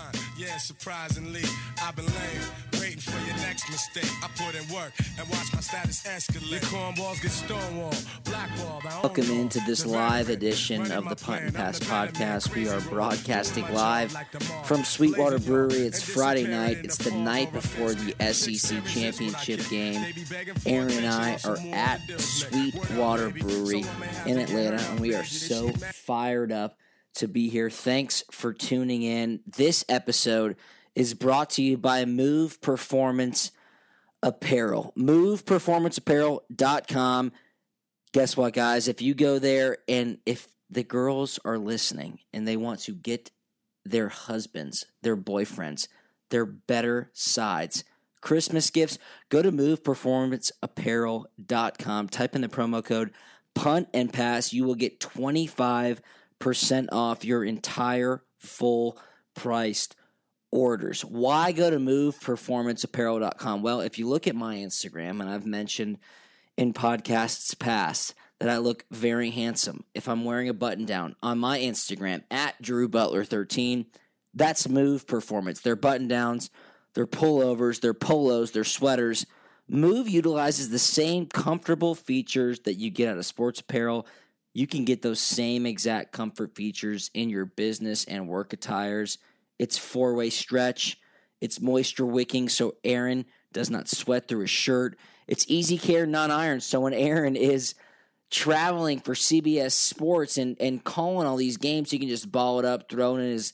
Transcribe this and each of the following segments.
Yeah, surprisingly, I've been laying, waiting for your next mistake. I put in work and watch my status escalate. Your cornballs get stonewalled, blackballed. I own Welcome into this live edition of the Punt and Pass podcast. We are broadcasting live like the mall. from Sweetwater Brewery. It's Friday night. It's the the night before the. SEC Six, seven, six, when I championship game. They be begging for Aaron and I are at. Sweetwater Brewery someone may have in Atlanta, and we are so fired up to be here. Thanks for tuning in. This episode is brought to you by Move Performance Apparel. MovePerformanceApparel.com. Guess what, guys? If you go there and if the girls are listening and they want to get their husbands, their boyfriends, their better sides, Christmas gifts, go to moveperformanceapparel.com. Type in the promo code punt and pass. You will get 25% off your entire full priced orders. Why go to moveperformanceapparel.com? Well, if you look at my Instagram, and I've mentioned in podcasts past that I look very handsome if I'm wearing a button down on my Instagram at Drew Butler 13. That's Move Performance. Their button downs, their pullovers, their polos, their sweaters. Move utilizes the same comfortable features that you get out of sports apparel. You can get those same exact comfort features in your business and work attires. It's four way stretch. It's moisture wicking so Aaron does not sweat through his shirt. It's easy care, non iron. So when Aaron is traveling for CBS Sports and, and calling all these games, he can just ball it up, throw it in his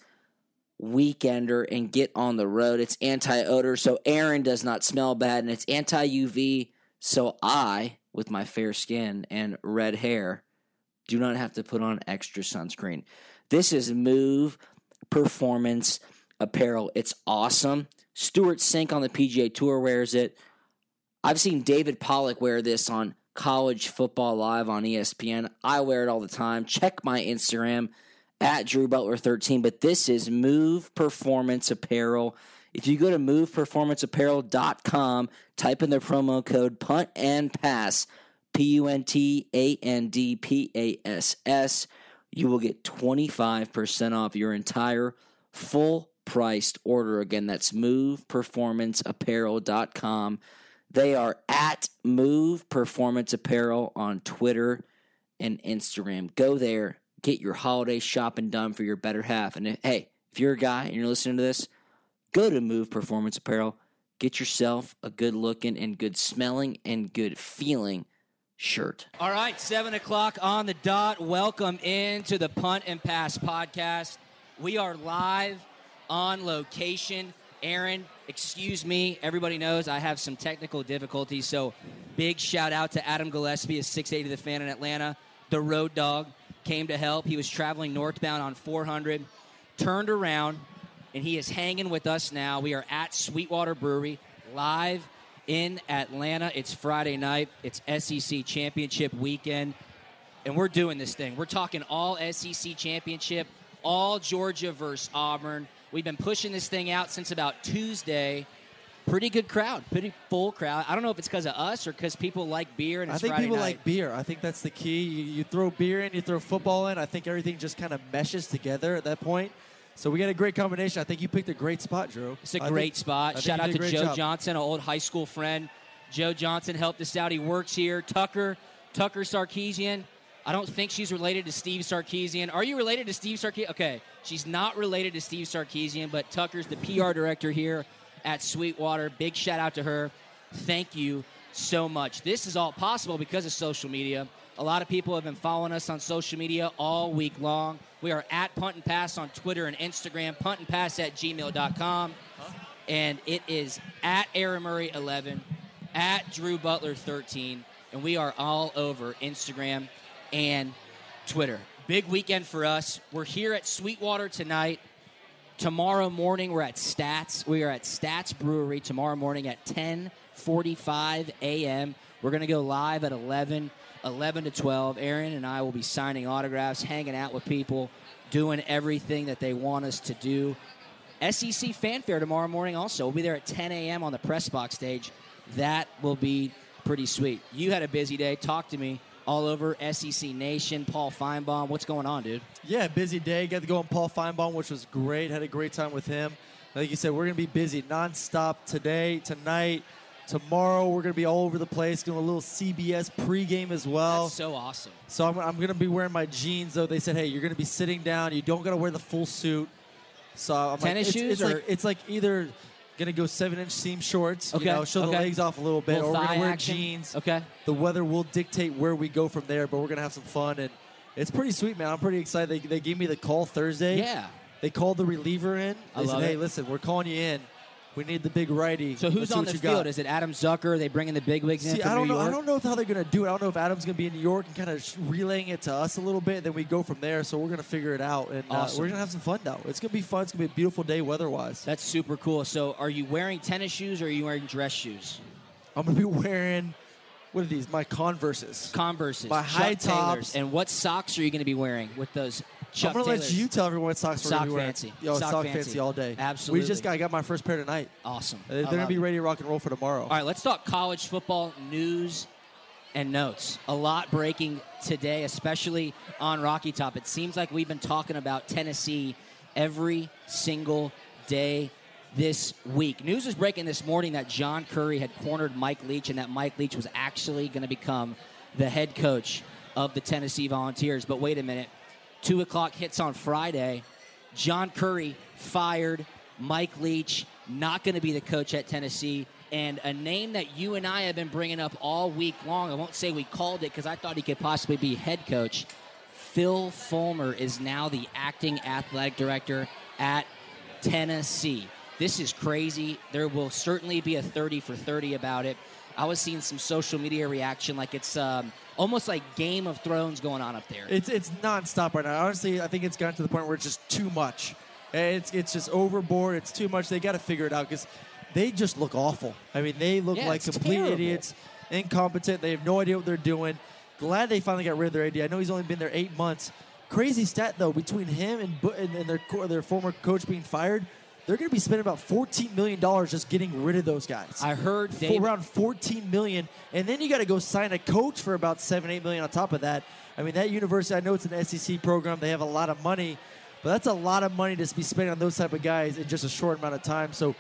weekender, and get on the road. It's anti odor, so Aaron does not smell bad, and it's anti UV, so I, with my fair skin and red hair, do not have to put on extra sunscreen. This is Move Performance Apparel. It's awesome. Stewart Cink on the PGA Tour wears it. I've seen David Pollack wear this on College Football Live on ESPN. I wear it all the time. Check my Instagram at Drew Butler 13. But this is Move Performance Apparel. If you go to moveperformanceapparel.com, type in the promo code punt and pass, P U N T A N D P A S S, you will get 25% off your entire full priced order. Again, that's moveperformanceapparel.com. They are at Move Performance Apparel on Twitter and Instagram. Go there, get your holiday shopping done for your better half. And hey, if you're a guy and you're listening to this, go to Move Performance Apparel. Get yourself a good looking and good smelling and good feeling shirt. All right, seven o'clock on the dot. Welcome into the Punt and Pass podcast. We are live on location. Aaron, excuse me. Everybody knows I have some technical difficulties, so big shout out to Adam Gillespie, a 680 the fan in Atlanta. The road dog came to help. He was traveling northbound on 400, turned around, and he is hanging with us now. We are at Sweetwater Brewery, live in Atlanta. It's Friday night. It's SEC Championship weekend, and we're doing this thing. We're talking all SEC Championship, all Georgia versus Auburn. We've been pushing this thing out since about Tuesday. Pretty good crowd, pretty full crowd. I don't know if it's because of us or because people like beer and I think Friday people night. like beer. I think that's the key. You, you throw beer in, you throw football in. I think everything just kind of meshes together at that point. So we got a great combination. I think you picked a great spot, Drew. It's a I great think- spot. think Shout out to Joe job. Johnson, an old high school friend. Joe Johnson helped us out. He works here. Tucker Tucker Sarkeesian. I don't think she's related to Steve Sarkisian. Are you related to Steve Sarkisian? Okay, she's not related to Steve Sarkisian, but Tucker's the PR director here at Sweetwater. Big shout out to her. Thank you so much. This is all possible because of social media. A lot of people have been following us on social media all week long. We are at Punt and Pass on Twitter and Instagram, punt and pass at gmail.com. And it is at Aaron Murray 11, at Drew Butler 13, and we are all over Instagram and Twitter. Big weekend for us. We're here at Sweetwater tonight. Tomorrow morning we're at Stats. We are at Stats Brewery tomorrow morning at 10:45 a.m. We're going to go live at 11 11 to 12. Aaron and I will be signing autographs, hanging out with people, doing everything that they want us to do. SEC fanfare tomorrow morning also. We'll be there at 10 a.m. on the press box stage. That will be pretty sweet. You had a busy day. Talk to me all over SEC Nation. Paul Finebaum, what's going on, dude? Yeah, busy day. Got to go on Paul Finebaum, which was great. Had a great time with him. Like you said, we're going to be busy nonstop today, tonight, tomorrow. We're going to be all over the place. Doing a little CBS pregame as well. That's so awesome. So I'm, I'm going to be wearing my jeans, though. They said, hey, you're going to be sitting down. You don't got to wear the full suit. So I'm Tennis like, shoes it's, it's or- like it's like either gonna go seven inch seam shorts, Okay, you know, show the legs off a little bit, Little or we're gonna wear action. jeans. Okay. The weather will dictate where we go from there, but we're gonna have some fun and it's pretty sweet, man. I'm pretty excited. They, they gave me the call Thursday. Yeah. They called the reliever in. I They love said, "Hey, it. listen, we're calling you in. We need the big righty. So who's Let's on the field? got." Is it Adam Zucker? Are they bringing the big wigs in See, from I don't New know. I don't know how they're going to do it. I don't know if Adam's going to be in New York and kind of relaying it to us a little bit. Then we go from there. So we're going to figure it out, and uh, we're going to have some fun though. It's going to be fun. It's going to be a beautiful day weather-wise. That's super cool. So are you wearing tennis shoes or are you wearing dress shoes? I'm going to be wearing what are these? My Converses. Converses. My high Taylors. tops. And what socks are you going to be wearing with those Chuck I'm going to let you tell everyone what socks we're Sock to be wearing. fancy. Yo, Sock sock, fancy. fancy. all day. Absolutely. We just got. I got my first pair tonight. Awesome. They're I to be ready to rock and roll for tomorrow. All right, let's talk college football news and notes. A lot breaking today, especially on Rocky Top. It seems like we've been talking about Tennessee every single day this week. News was breaking this morning that John Currie had cornered Mike Leach and that Mike Leach was actually going to become the head coach of the Tennessee Volunteers. But wait a minute. Two o'clock hits on Friday. John Currie fired. Mike Leach not going to be the coach at Tennessee. And a name that you and I have been bringing up all week long. I won't say we called it because I thought he could possibly be head coach. Phil Fulmer is now the acting athletic director at Tennessee. This is crazy. There will certainly be a 30 for 30 about it. I was seeing some social media reaction like it's um, almost like Game of Thrones going on up there. It's it's nonstop right now. Honestly, I think it's gotten to the point where it's just too much. It's it's just overboard. It's too much. They got to figure it out because they just look awful. I mean, they look Yeah, like complete terrible. idiots, incompetent. They have no idea what they're doing. Glad they finally got rid of their AD. I know he's only been there eight months. Crazy stat though, between him and and, and their their former coach being fired, they're going to be spending about fourteen million dollars just getting rid of those guys. I heard For Dave, around 14 million, and then you got to go sign a coach for about 7 8 million on top of that. I mean that university i know it's an sec program they have a lot of money but that's a lot of money to be spent on those type of guys in just a short amount of time. So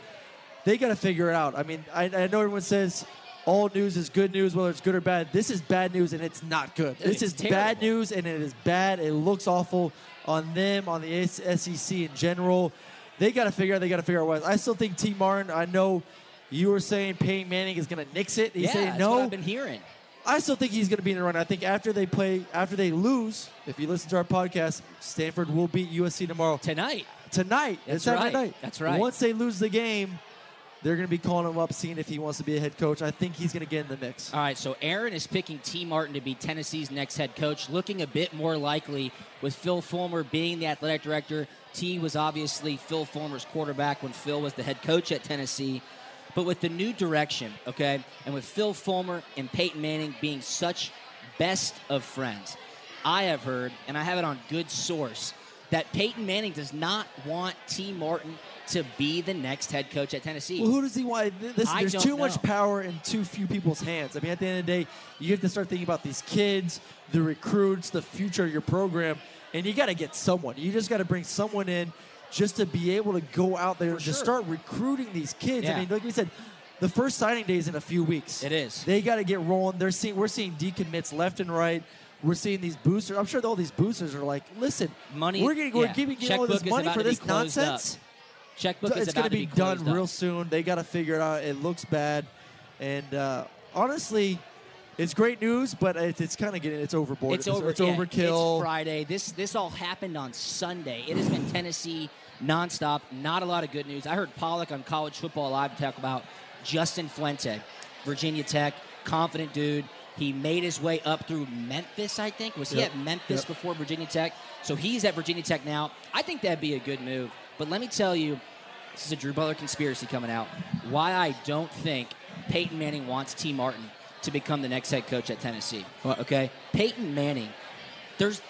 they got to figure it out. I mean I, I know everyone says all news is good news whether it's good or bad. This is bad news and it's not good. This It's is bad news and it is bad. It looks awful on them on the sec in general they got to figure out they got to figure out what i still think Tee Martin i know you were saying Peyton Manning is going to nix it. He's yeah, saying that's no. what I've been hearing. I still think he's going to be in the run. I think after they play, after they lose, if you listen to our podcast, Stanford will beat USC tomorrow. Tonight. Tonight. That's it's right. night. That's right. Once they lose the game, they're going to be calling him up, seeing if he wants to be a head coach. I think he's going to get in the mix. All right, so Aaron is picking Tee Martin to be Tennessee's next head coach, looking a bit more likely with Phil Fulmer being the athletic director. T was obviously Phil Fulmer's quarterback when Phil was the head coach at Tennessee. But with the new direction, okay, and with Phil Fulmer and Peyton Manning being such best of friends, I have heard, and I have it on good source, that Peyton Manning does not want Tee Martin to be the next head coach at Tennessee. Well, who does he want? I there's too much power in too few people's hands. I mean, at the end of the day, you have to start thinking about these kids, the recruits, the future of your program, and you got to get someone. You just got to bring someone in just to be able to go out there and just sure. start recruiting these kids. Yeah. I mean, like we said, the first signing day is in a few weeks. It is. They got to get rolling. They're seeing we're seeing decommits left and right. We're seeing these boosters. I'm sure all these boosters are like, listen, Money. We're going to yeah. go giving you all this is money for to this closed up. nonsense. Checkbook is it's gonna be, be done up. real soon. They got to figure it out. It looks bad, and uh, honestly, it's great news, but it, it's kind of getting it's overboard. It's over. It's yeah, overkill. It's Friday. This this all happened on Sunday. It has been Tennessee nonstop. Not a lot of good news. I heard Pollack on College Football Live talk about Justin Fuente, Virginia Tech, confident dude. He made his way up through Memphis, I think. Was he Yep. at Memphis Yep. before Virginia Tech? So he's at Virginia Tech now. I think that'd be a good move. But let me tell you, this is a Drew Butler conspiracy coming out. Why I don't think Peyton Manning wants Tee Martin to become the next head coach at Tennessee. Okay? Peyton Manning, there's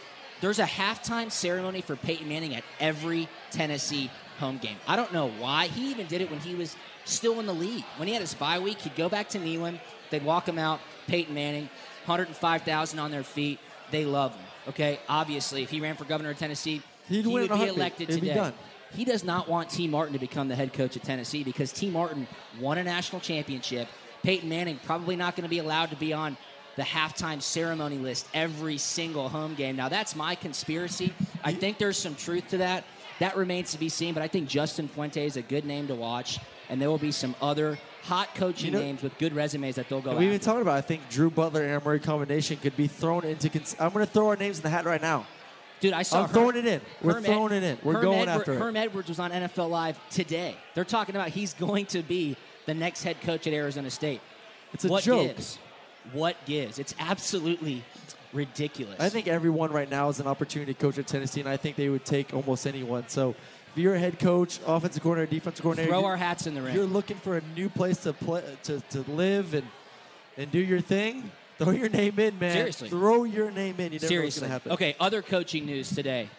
there's a halftime ceremony for Peyton Manning at every Tennessee home game. I don't know why. He even did it when he was still in the league. When he had his bye week, he'd go back to Neyland. They'd walk him out. Peyton Manning, 105,000 on their feet. They love him. Okay? Obviously, if he ran for governor of Tennessee, He'd he win would be elected It'd be today. done. He does not want Tee Martin to become the head coach at Tennessee because Tee Martin won a national championship. Peyton Manning probably not going to be allowed to be on the halftime ceremony list every single home game. Now, that's my conspiracy. I think there's some truth to that. That remains to be seen, but I think Justin Fuente is a good name to watch, and there will be some other hot coaching You know- names with good resumes that they'll go We've been talking about. I think Drew Butler and Murray combination could be thrown into. Cons- I'm going to throw our names in the hat right now. Dude, I saw I'm throwing it in. We're throwing it in. We're Herm going Edward- after it. Herm Edwards was on NFL Live today. They're talking about he's going to be the next head coach at Arizona State. It's a what joke. gives? What gives? It's absolutely ridiculous. I think everyone right now is an opportunity to coach at Tennessee, and I think they would take almost anyone. So if you're a head coach, offensive coordinator, defensive coordinator, Throw our hats in the ring. You're looking for a new place to play, to, to live and and do your thing. Throw your name in, man. Seriously. Throw your name in. You never know what's Seriously. going to happen. Okay, other coaching news today.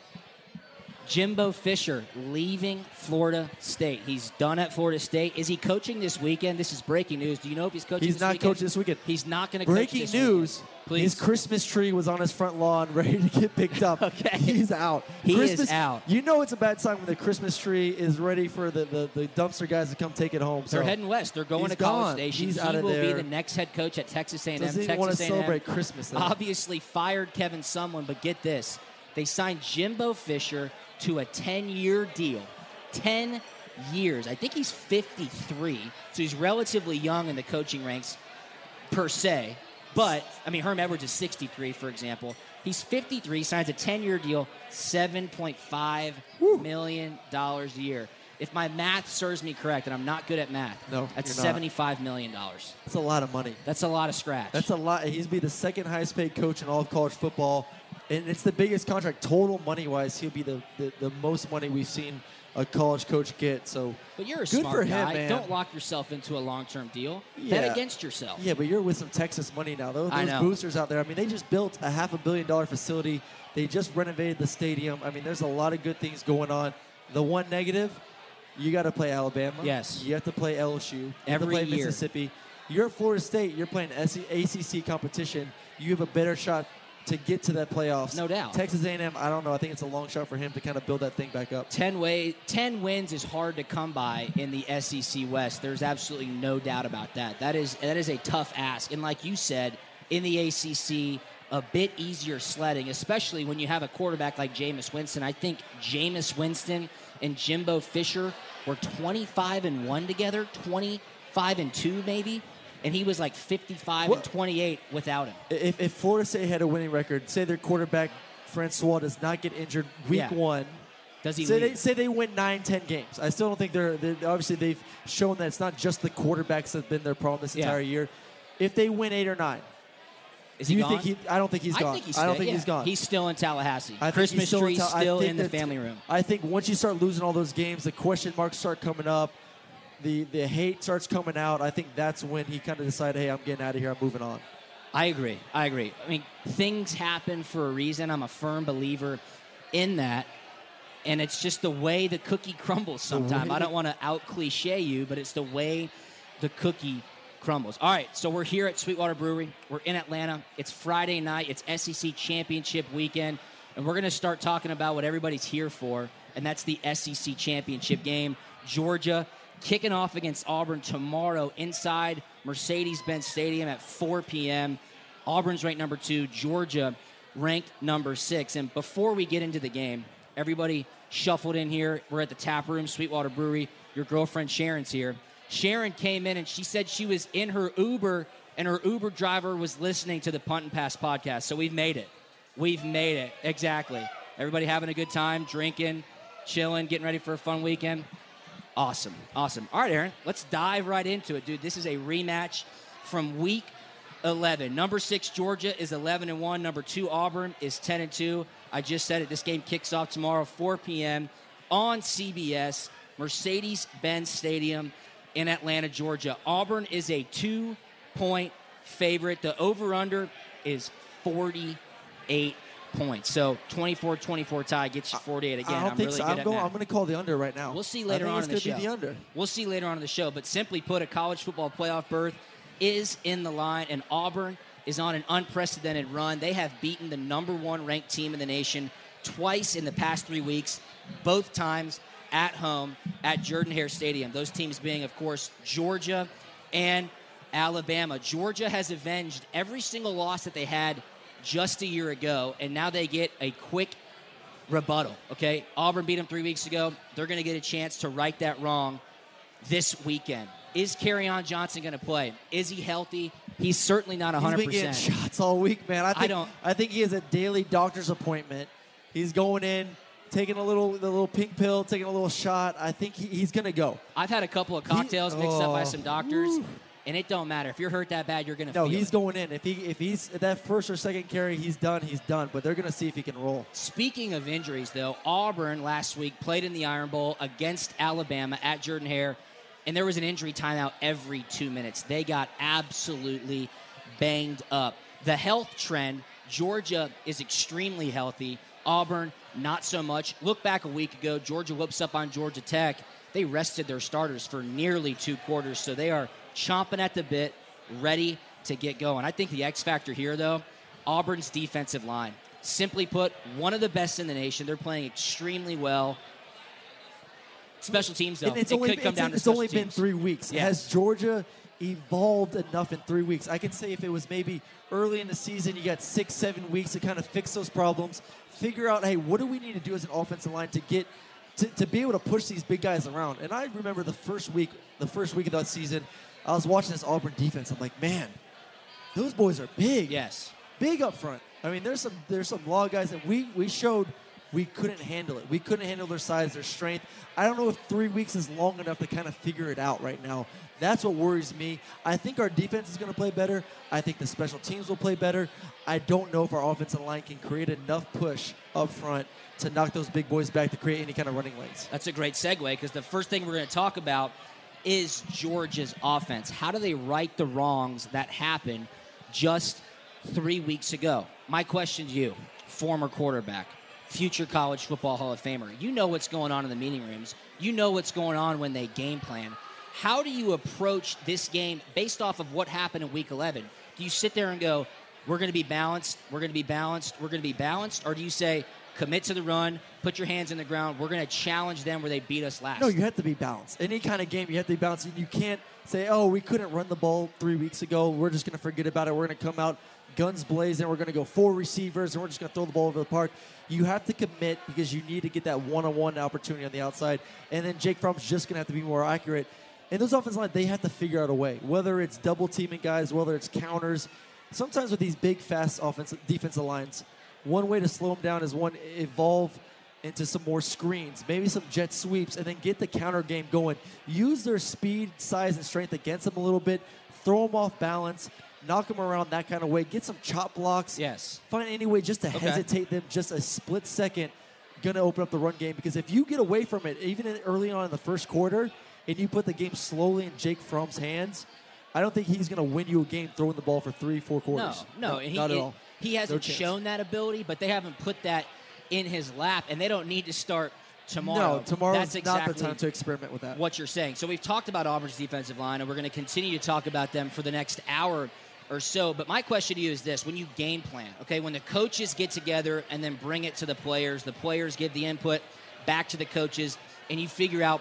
Jimbo Fisher leaving Florida State. He's done at Florida State. Is he coaching this weekend? This is breaking news. Do you know if he's coaching He's this not coaching this weekend. He's not going to coach Breaking news: weekend. Please. His Christmas tree was on his front lawn, ready to get picked up. Okay. He's out. He is Christmas, out. You know it's a bad sign when the Christmas tree is ready for the, the, the dumpster guys to come take it home. So They're heading west. They're going to College gone. Station. He's he out of will be the next head coach at Texas A&M. Doesn't Texas want to A&M celebrate Christmas. Then. obviously fired Kevin Sumlin, but get this. They signed Jimbo Fisher to a 10-year deal. 10 years. I think he's 53, so he's relatively young in the coaching ranks per se. But, I mean, Herm Edwards is 63, for example. He's 53, signs a 10-year deal, $7.5 million a year. If my math serves me correct, and I'm not good at math, No, that's 75 million. dollars. That's a lot of money. That's a lot of scratch. That's a lot. He's be the second highest paid coach in all of college football, and it's the biggest contract total money wise. He'll be the, the, the most money we've seen a college coach get. So But you're a good smart for him, guy. man. Don't lock yourself into a long-term deal. Yeah. Bet against yourself. Yeah, but you're with some Texas money now. Those, those boosters out there. I mean, they just built a half a billion dollar facility. They just renovated the stadium. I mean, there's a lot of good things going on. The one negative, you got to play Alabama. Yes. You have to play LSU. You have Every to play year. Mississippi. You're at Florida State. You're playing ACC competition. You have a better shot to get to that playoffs. No doubt. Texas A&M, I don't know. I think it's a long shot for him to kind of build that thing back up. 10, way, 10 wins is hard to come by in the SEC West. There's absolutely no doubt about that. That is that is a tough ask. And like you said, in the ACC, a bit easier sledding, especially when you have a quarterback like Jameis Winston. I think Jameis Winston and Jimbo Fisher were 25 and 1 together, 25 and 2 maybe, and he was like 55 What- and 28 without him. If, if Florida State had a winning record, say their quarterback Francois does not get injured week Yeah. one, Does he say they say they win nine, ten games. I still don't think they're, they're obviously they've shown that it's not just the quarterbacks that've been their problem this Yeah. entire year. If they win eight or nine, Is do he you gone? think he? I don't think he's gone. I, think he's I don't still- think yeah. he's gone. He's still in Tallahassee. I Christmas still tree in Tal- still in the family room. I think once you start losing all those games, the question marks start coming up. The the hate starts coming out. I think that's when he kind of decided, hey, I'm getting out of here. I'm moving on. I agree. I agree. I mean, things happen for a reason. I'm a firm believer in that. And it's just the way the cookie crumbles sometimes. I don't want to out cliche you, but it's the way the cookie crumbles. All right, so we're here at Sweetwater Brewery. We're in Atlanta. It's Friday night. It's SEC Championship weekend. And we're going to start talking about what everybody's here for, and that's the SEC Championship game. Georgia kicking off against Auburn tomorrow inside Mercedes Benz Stadium at 4 p.m. Auburn's ranked number two, Georgia ranked number six. And before we get into the game, everybody shuffled in here. We're at the tap room, Sweetwater Brewery. Your girlfriend Sharon's here. Sharon came in and she said she was in her Uber and her Uber driver was listening to the Punt and Pass podcast. So we've made it. We've made it. Exactly. Everybody having a good time, drinking, chilling, getting ready for a fun weekend. Awesome. Awesome. All right, Aaron, let's dive right into it, dude. This is a rematch from week 11. Number six, Georgia is 11 and 1. Number two, Auburn is 10 and 2. I just said it. This game kicks off tomorrow, 4 p.m. on CBS, Mercedes Benz Stadium in Atlanta, Georgia. Auburn is a two point favorite. The over under is 48 points. So 24 24 tie gets you 48 again. I don't am think really so. I'm going. I'm going to call the under right now. We'll see later on in the show. The under. We'll see later on in the show. But simply put, a college football playoff berth is in the line, and Auburn is on an unprecedented run. They have beaten the number one ranked team in the nation twice in the past three weeks, both times at home at Jordan Hare Stadium. Those teams being, of course, Georgia and Alabama. Georgia has avenged every single loss that they had just a year ago, and now they get a quick rebuttal. Okay, Auburn beat them three weeks ago. They're going to get a chance to right that wrong this weekend. Is on Johnson going to play? Is he healthy? He's certainly not He's 100. been getting percent shots all week, man. I, think, don't- I think he has a daily doctor's appointment. He's going in, taking a little, the little pink pill, taking a little shot. I think he, he's going to go. I've had a couple of cocktails mixed up by oh, some doctors, and it don't matter if you're hurt that bad. You're going to No, he's it. going in. If he, if he's at that first or second carry, he's done. He's done. But they're going to see if he can roll. Speaking of injuries, though, Auburn last week played in the Iron Bowl against Alabama at Jordan Hare, and there was an injury timeout every two minutes. They got absolutely banged up. The health trend Georgia is extremely healthy. Auburn, not so much. Look back a week ago, Georgia whoops up on Georgia Tech. They rested their starters for nearly two quarters, so they are chomping at the bit, ready to get going. I think the X factor here, though, Auburn's defensive line. Simply put, one of the best in the nation. They're playing extremely well. Special teams, though, And it's it only, could come down to it's only been teams. three weeks. Yeah. Has Georgia evolved enough in three weeks? I can say if it was maybe early in the season, you got six, seven weeks to kind of fix those problems, figure out, hey, what do we need to do as an offensive line to get to, to be able to push these big guys around? And I remember the first week, the first week of that season, I was watching this Auburn defense. I'm like, man, those boys are big. Yes. Big up front. I mean, there's some there's some law guys that we we showed we couldn't handle it. We couldn't handle their size, their strength. I don't know if three weeks is long enough to kind of figure it out right now. That's what worries me. I think our defense is going to play better. I think the special teams will play better. I don't know if our offensive line can create enough push up front to knock those big boys back to create any kind of running lanes. That's a great segue because the first thing we're going to talk about is Georgia's offense. How do they right the wrongs that happened just three weeks ago? My question to you, former quarterback, future college football Hall of Famer, you know what's going on in the meeting rooms. You know what's going on when they game plan. How do you approach this game based off of what happened in week 11? Do you sit there and go, we're going to be balanced, we're going to be balanced, we're going to be balanced? Or do you say, commit to the run, put your hands in the ground, we're going to challenge them where they beat us last? No, you have to be balanced. Any kind of game, you have to be balanced. You can't say, "Oh, we couldn't run the ball three weeks ago. We're just going to forget about it. We're going to come out guns blazing. We're going to go four receivers, and we're just going to throw the ball over the park." You have to commit because you need to get that one-on-one opportunity on the outside, and then Jake Fromm's just going to have to be more accurate. And those offensive line, they have to figure out a way, whether it's double teaming guys, whether it's counters. Sometimes with these big, fast offensive defensive lines, one way to slow them down is one evolve into some more screens, maybe some jet sweeps, and then get the counter game going. Use their speed, size, and strength against them a little bit. Throw them off balance. Knock them around that kind of way. Get some chop blocks. Yes. Find any way just to Okay. hesitate them just a split second. Going to open up the run game because if you get away from it, even in, early on in the first quarter, and you put the game slowly in Jake Fromm's hands, I don't think he's going to win you a game throwing the ball for three, four No, quarters. no, and he, not at it- all. He hasn't No shown that ability, but they haven't put that in his lap, and they don't need to start tomorrow. No, tomorrow's That's exactly not the time to experiment with that. what you're saying. So we've talked about Auburn's defensive line, and we're going to continue to talk about them for the next hour or so. But my question to you is this: When you game plan, okay, when the coaches get together and then bring it to the players, the players give the input back to the coaches, and you figure out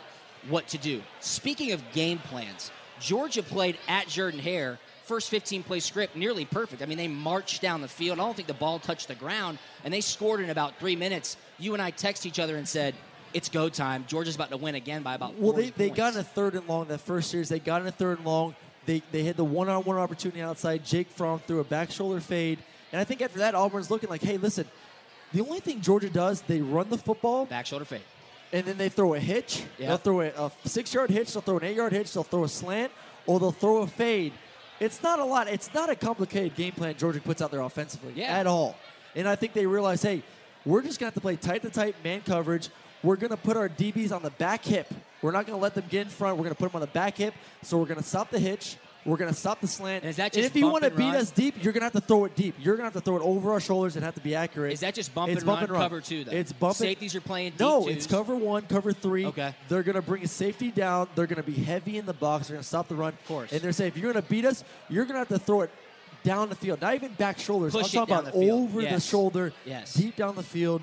what to do. Speaking of game plans, Georgia played at Jordan Hare. First 15 play script, nearly perfect. I mean, they marched down the field. I don't think the ball touched the ground, and they scored in about three minutes. You and I text each other and said, it's go time. Georgia's about to win again by about Well, they, they points. got in a third and long that first series. They got in a third and long. They, they had the one on one opportunity outside. Jake Fromm threw a back shoulder fade. And I think after that, Auburn's looking like, hey, listen, the only thing Georgia does, they run the football, back shoulder fade. and then they throw a hitch. They'll throw a, a six yard hitch, they'll throw an eight yard hitch, they'll throw a slant, or they'll throw a fade. It's not a lot. It's not a complicated game plan Georgia puts out there offensively Yeah. at all. And I think they realize, hey, we're just going to have to play tight to tight man coverage. We're going to put our DBs on the back hip. We're not going to let them get in front. We're going to put them on the back hip. So we're going to stop the hitch. We're going to stop the slant. And is that and if you want to beat us deep, you're going to have to throw it deep. You're going to have to throw it over our shoulders and have to be accurate. Is that just bump It's and bump run, and run. cover two, though? It's bump Safeties are playing deep No, twos. it's cover one, cover three. Okay. They're going to bring a safety down. They're going to be heavy in the box. They're going to stop the run. Of course. And they're saying, if you're going to beat us, you're going to have to throw it down the field. Not even back shoulders. Push I'm talking about the over the shoulder, Yes. deep down the field.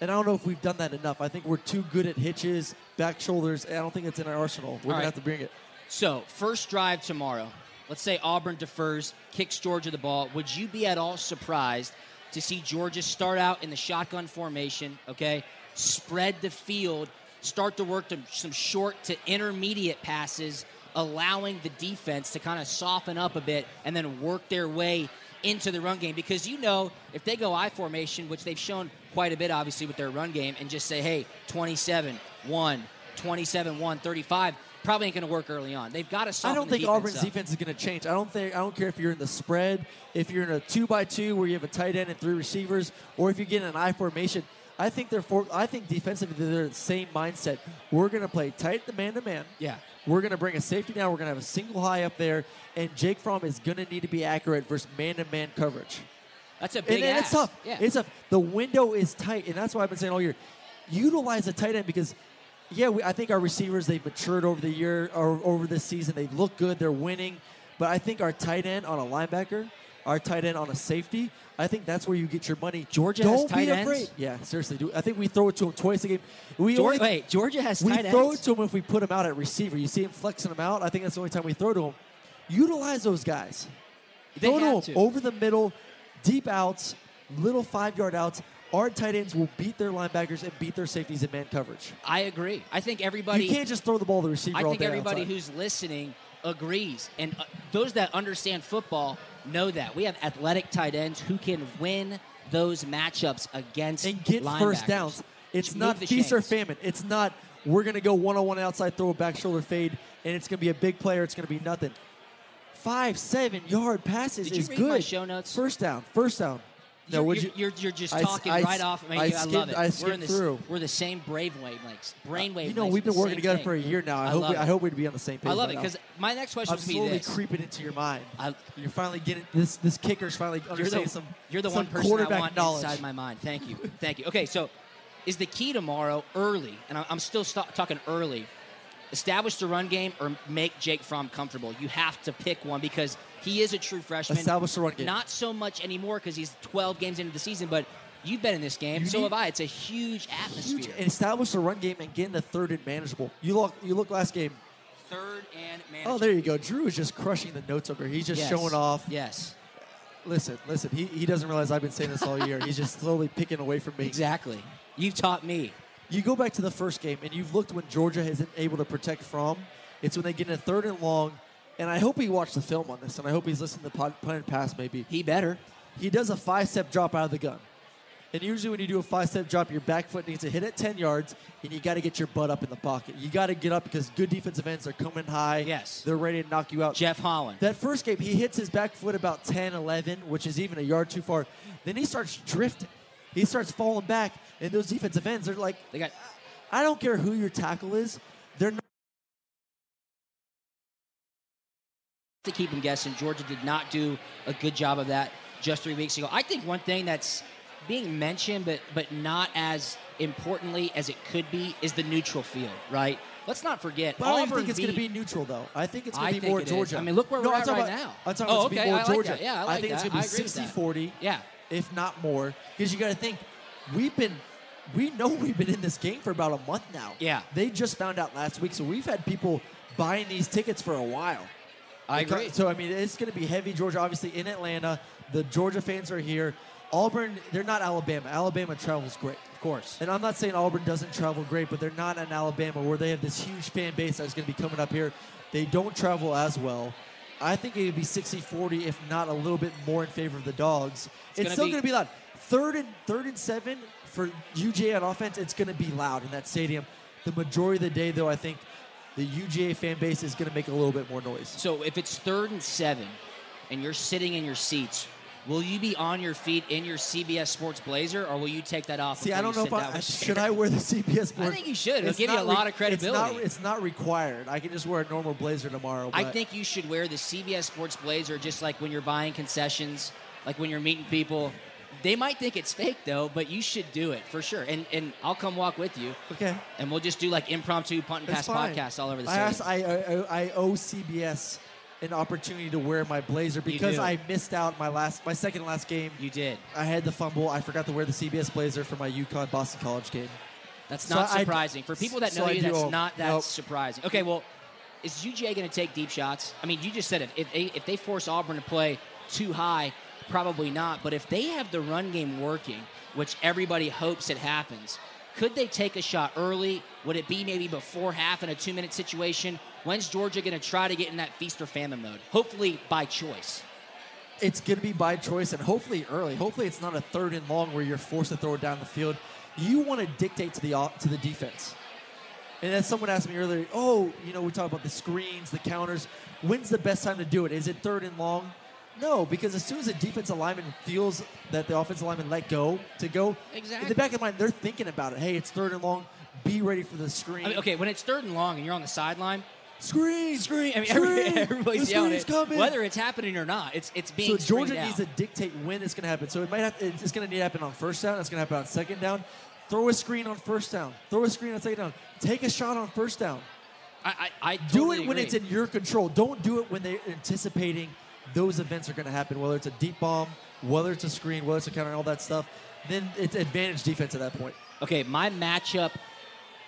And I don't know if we've done that enough. I think we're too good at hitches, back shoulders. and I don't think it's in our arsenal. We're All going right. to have to bring it. So, first drive tomorrow. Let's say Auburn defers, kicks Georgia the ball. Would you be at all surprised to see Georgia start out in the shotgun formation, okay? Spread the field, start to work to some short to intermediate passes, allowing the defense to kind of soften up a bit and then work their way into the run game because you know if they go I formation, which they've shown quite a bit obviously with their run game, and just say, hey, 27 1, 27 1, 35, probably ain't going to work early on. They've got to start. I don't think defense Auburn's up. defense is going to change. I don't think. I don't care if you're in the spread, if you're in a two by two where you have a tight end and three receivers, or if you get in an I formation. I think they're for. I think defensively they're the same mindset. We're going to play tight the man to man. Yeah. We're going to bring a safety down. We're going to have a single high up there, and Jake Fromm is going to need to be accurate versus man to man coverage. That's a big and, and it's tough. Yeah. It's tough. The window is tight, and that's why I've been saying all year. Utilize the tight end because, yeah, we, I think our receivers they've matured over the year or over this season. They look good. They're winning, but I think our tight end on a linebacker, our tight end on a safety, I think that's where you get your money. Georgia Don't has tight be ends? afraid. Yeah, seriously. Do, I think we throw it to him twice a game. We only, wait, Georgia has we tight throw it to him if we put him out at receiver. You see him flexing him out. I think that's the only time we throw to him. Utilize those guys. They throw have to to. over the middle, deep outs, little five yard outs. Our tight ends will beat their linebackers and beat their safeties in man coverage. I agree. I think everybody. you can't just throw the ball to the receiver I think everybody outside. who's listening agrees, and uh, those that understand football know that we have athletic tight ends who can win those matchups against and get first downs. It's Move not feast or famine. It's not we're going to go one on one outside, throw a back shoulder fade, and it's going to be a big player. It's going to be nothing. Five, seven yard passes Did is good. show notes? First down. First down. No, You're, you? you're, you're just talking I right off. I, mean, I I, skimmed- love it. I we're in the, through. We're the same brave wavelengths. Brain wavelengths. You know, we've been working together thing. for a year now. I, hope. we, I hope we'd be on the same page. I love it because my next question I'm would be slowly this. creeping into your mind. I- You're finally getting this. This kicker's finally You're understanding the, some. you're the some one person I quarterback want knowledge. inside my mind. Thank you. Thank you. Okay, so is the key tomorrow early, and I- I'm still st- talking early, establish the run game or make Jake Fromm comfortable? You have to pick one because he is a true freshman. Establish the run game. Not so much anymore because he's 12 games into the season, but you've been in this game. You so need- have I. It's a huge atmosphere. Huge, and establish the run game and get in the third and manageable. You look. You look last game. Third and oh, manageable. Oh, there you go. Drew is just crushing the notes over. here. He's just Yes. showing off. Yes, Listen, listen. He, he doesn't realize I've been saying this all year. He's just slowly picking away from me. exactly. You've taught me. You go back to the first game, and you've looked when Georgia hasn't able to protect Fromm. It's when they get in a third and long. And I hope he watched the film on this, and I hope he's listened to pod, punt and pass maybe. He better. He does a five step drop out of the gun. And usually when you do a five step drop, your back foot needs to hit at 10 yards, and you got to get your butt up in the pocket. You got to get up because good defensive ends are coming high. Yes. They're ready to knock you out. Jeff Holland. That first game, he hits his back foot about 10, 11, which is even a yard too far. Then he starts drifting. He starts falling back, and those defensive ends, they're like, They got I don't care who your tackle is, to keep him guessing. Georgia did not do a good job of that just three weeks ago. I think one thing that's being mentioned, but but not as importantly as it could be, is the neutral field. Right? Let's not forget. But I think it's going to be neutral, though. I think it's going to be more it is. Georgia. I mean, look where no, we're I'm at right about, now. I'm talking Oh, okay, be more I like Georgia. that. Yeah, I like think that. it's going to be with 60 40, Yeah. if not more. Because you got to think, we've been we know we've been in this game for about a month now. Yeah. They just found out last week, so we've had people buying these tickets for a while. I agree. So I mean, it's going to be heavy Georgia. Obviously in Atlanta, the Georgia fans are here. Auburn, they're not Alabama. Alabama travels great. Of course. And I'm not saying Auburn doesn't travel great, but they're not in Alabama where they have this huge fan base that's going to be coming up here. They don't travel as well. I think it would be 60-40, if not a little bit more in favor of the dogs. It's, gonna still going to be loud. Third and third and seven for UJ on offense. It's going to be loud in that stadium. The majority of the day, though, I think the UGA fan base is going to make a little bit more noise. So if it's third and seven and you're sitting in your seats, will you be on your feet in your CBS Sports blazer or will you take that off? See, I don't know if I should I wear the CBS board. I think you should. It'll It's give you a lot of credibility. It's not, it's not required. I can just wear a normal blazer tomorrow. I think you should wear the CBS Sports blazer just like when you're buying concessions, like when you're meeting people. They might think it's fake though, but you should do it for sure. And and I'll come walk with you. Okay. And we'll just do like impromptu punt and That's pass fine. podcasts all over the I city. asked, I, I, I owe CBS an opportunity to wear my blazer because do. I missed out my last, my second last game. you did. I had the fumble. I forgot to wear the CBS blazer for my UConn Boston College game. That's So not I- surprising. For people that know I you, that's not that nope. surprising. Okay, well, is UGA going to take deep shots? I mean, you just said it. If they, if they force Auburn to play too high, probably not. But if they have the run game working, which everybody hopes it happens, could they take a shot early? Would it be maybe before half in a two minute situation? When's Georgia going to try to get in that feast or famine mode? Hopefully by choice. It's going to be by choice and hopefully early. Hopefully it's not a third and long where you're forced to throw it down the field. You want to dictate to the to the defense. And as someone asked me earlier, oh, you know, we talk about the screens, the counters. When's the best time to do it? Is it third and long? No, because as soon as the defensive lineman feels that the offensive lineman let go to go, in the back of mind, they're thinking about it. Hey, it's third and long. Be ready for the screen. I mean, okay, when it's third and long and you're on the sideline, Screen, screen. I mean, every, screen. everybody's the yelling it. coming. Whether it's happening or not, it's it's being So Georgia screened needs to dictate when it's going to happen. So it might have. It's going to need to happen on first down. It's going to happen on second down. Throw a screen on first down. Throw a screen on second down. Take a shot on first down. I, I, I Do it when agree. it's in your control. Don't do it when they're anticipating those events are going to happen. Whether it's a deep bomb, whether it's a screen, whether it's a counter, all that stuff. Then it's advantage defense at that point. Okay, my matchup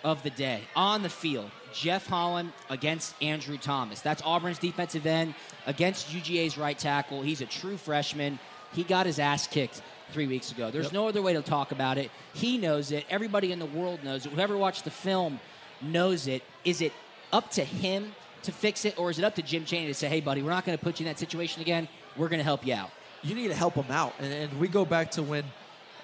of the day on the field: Jeff Holland against Andrew Thomas. That's Auburn's defensive end against UGA's right tackle. He's a true freshman. He got his ass kicked three weeks ago. There's Yep. no other way to talk about it. He knows it. Everybody in the world knows it. Whoever watched the film knows it. Is it up to him to fix it, or is it up to Jim Chaney to say, "Hey, buddy, we're not going to put you in that situation again. We're going to help you out." You need to help them out. And, and we go back to when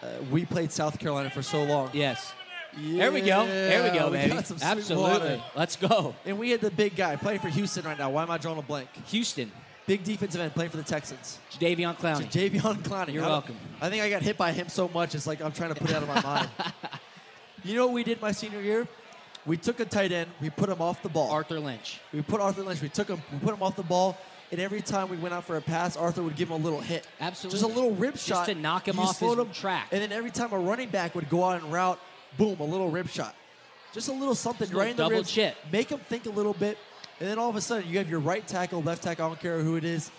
uh, we played South Carolina for so long. Yes. There we go. There we go, Yeah, baby. got some sweet Absolutely. Let's go. And we had the big guy playing for Houston right now. Why am I drawing a blank? Houston, Big defensive end playing for the Texans. Davion Clowney. Javion Clowney. You're I welcome. I think I got hit by him so much, it's like I'm trying to put it out of my mind. You know what we did my senior year? We took a tight end, we put him off the ball. Arthur Lynch. We put Arthur Lynch, we took him, we put him off the ball, and every time we went out for a pass, Arthur would give him a little hit. Absolutely. Just a little rip shot. Just shot. to knock him You off slowed his him, track. And then every time a running back would go out and route, boom, a little rip shot. Just a little something a right in the double ribs. chip. Make him think a little bit. And then all of a sudden, you have your right tackle, left tackle, I don't care who it is.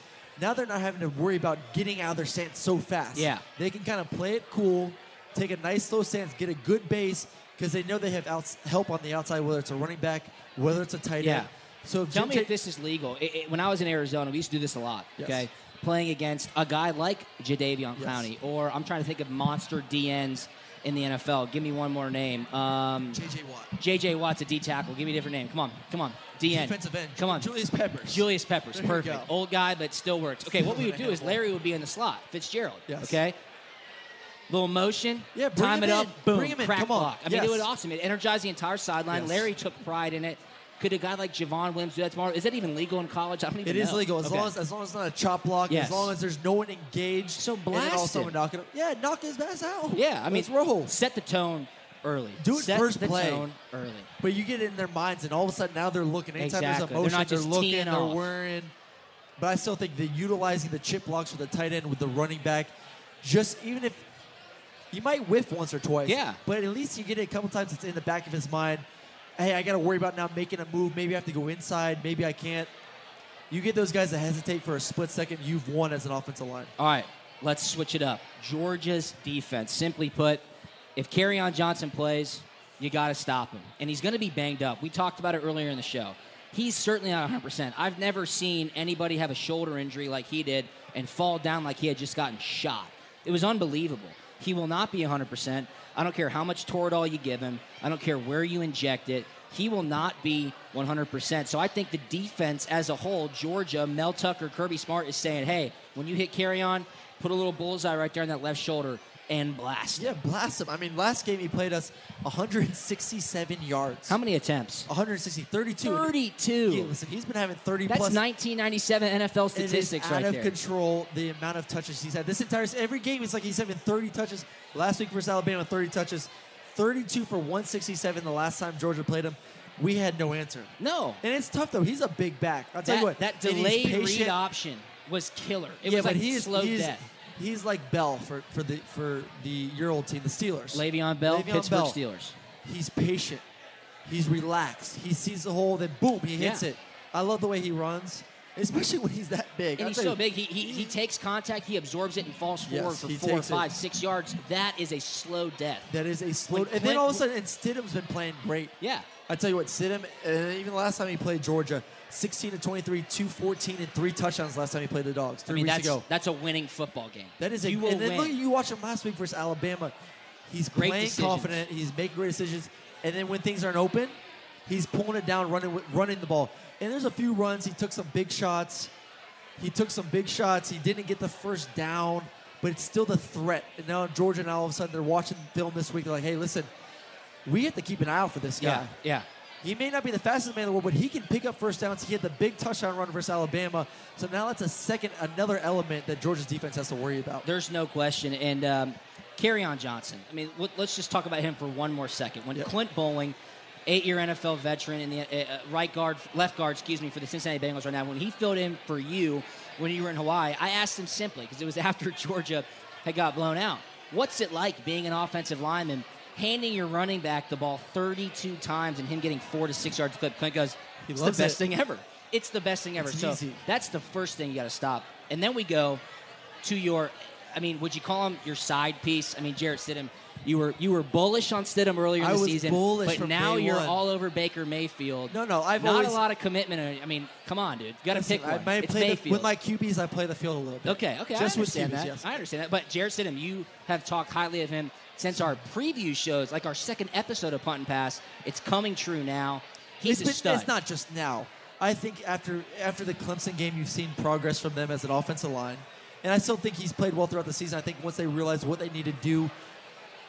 Now they're not having to worry about getting out of their stance so fast. Yeah. They can kind of play it cool, take a nice slow stance, get a good base, because they know they have outs- help on the outside, whether it's a running back, whether it's a tight Yeah. end. So if Tell Jim me if this is legal. It- it- when I was in Arizona, we used to do this a lot. Yes. Okay, playing against a guy like Jadeveon Yes. Clowney, or I'm trying to think of monster DNs in the NFL. Give me one more name. Um, J.J. Watt. J.J. Watt's a D tackle. Give me a different name. Come on, come on. DN. Defensive end. Come on. Julius Peppers. Julius Peppers. There Perfect. Old guy, but still works. Okay, what we would do is Larry would be in the slot. Fitzgerald. Yes. Okay. Little motion. Yeah, bring time it up. Boom. Bring him in. Come on. block. I mean, it Yes. was awesome. It energized the entire sideline. Yes. Larry took pride in it. Could a guy like Javon Williams do that tomorrow? Is that even legal in college? I don't even It is know. legal as Okay. long as as long as it's not a chop block. Yes. As long as there's no one engaged. So and then all of a blast him. knock it. Yeah, knock his ass out. Yeah, I mean, Let's roll. set the tone early. Do it set first the play. tone early. But you get it in their minds, and all of a sudden now they're looking. Anytime Exactly. there's a motion, They're just looking, they're off. worrying. But I still think that utilizing the chip blocks with the tight end with the running back, just even if you might whiff once or twice, Yeah. But at least you get it a couple times. It's in the back of his mind. Hey, I got to worry about now making a move. Maybe I have to go inside. Maybe I can't. You get those guys that hesitate for a split second. You've won as an offensive line. All right, let's switch it up. Georgia's defense, simply put, if on Johnson plays, you got to stop him. And he's going to be banged up. We talked about it earlier in the show. He's certainly not 100%. I've never seen anybody have a shoulder injury like he did and fall down like he had just gotten shot. It was unbelievable. He will not be 100%. I don't care how much Toradol you give him. I don't care where you inject it. He will not be 100%. So I think the defense as a whole, Georgia, Mel Tucker, Kirby Smart is saying, hey, when you hit Kerryon, put a little bullseye right there on that left shoulder and blast. Yeah, blast him. I mean, last game he played us 167 yards. How many attempts? 160, 32. 32. Yeah, listen, he's been having 30 That's plus. 1997 NFL statistics right? out right of there. control the amount of touches he's had. This entire every game, it's like he's having 30 touches. Last week versus Alabama, 30 touches, 32 for 167. The last time Georgia played him, we had no answer. No, and it's tough though. He's a big back. I'll tell that, you what. that delayed read option was killer. It yeah, was but like he's slow he's, death. He's like Bell for, for the for the year old team, the Steelers. Le'Veon Bell, Le'Veon Pittsburgh Bell. Steelers. He's patient. He's relaxed. He sees the hole, then boom, he hits Yeah. it. I love the way he runs, especially when he's that big. And I'll he's so you, big. He, he, he takes contact, he absorbs it, and falls Yes, forward for he four, takes it. five, six yards. That is a slow death. That is a slow. When And then all of a sudden, and Stidham's been playing great. Yeah. I tell you what, Stidham, uh, even the last time he played Georgia, 16 to 23, 214, and three touchdowns last time he played the Dogs, I three mean, weeks that's, ago. that's a winning football game. That is a. you and then win. look, you watch him last week versus Alabama. He's Great playing decisions. confident. He's making great decisions. And then when things aren't open, he's pulling it down, running running the ball. And there's a few runs. He took some big shots. He took some big shots. He didn't get the first down, but it's still the threat. And now Georgia, now all of a sudden they're watching film this week. They're like, hey, listen, we have to keep an eye out for this guy. yeah, yeah. He may not be the fastest man in the world, but he can pick up first downs. He had the big touchdown run versus Alabama. So now that's a second, another element that Georgia's defense has to worry about. There's no question. And um, on Johnson. I mean, let- let's just talk about him for one more second. When Clint Boling, eight-year NFL veteran in the uh, uh, right guard, left guard, excuse me, for the Cincinnati Bengals right now, when he filled in for you when you were in Hawaii, I asked him simply because it was after Georgia had got blown out. What's it like being an offensive lineman, handing your running back the ball 32 times and him getting four to six yards clip? Clint goes, He "It's the best it. thing ever. It's the best thing ever." It's so easy. that's the first thing you got to stop. And then we go to your I mean, would you call him your side piece? I mean, Jarrett Stidham, you were you were bullish on Stidham earlier in I the season, but now you're one. all over Baker Mayfield. No, no, I've not always- a lot of commitment. I mean, come on, dude, you got to pick one. I might it's play the, with my QBs. I play the field a little bit. Okay, okay, Just I with understand QBs, that. yes. I understand that. But Jarrett Stidham, you have talked highly of him since our preview shows, like our second episode of Punt and Pass. It's coming true now. He's it's, a stud. it's not just now. I think after after the Clemson game, you've seen progress from them as an offensive line, and I still think he's played well throughout the season. I think once they realize what they need to do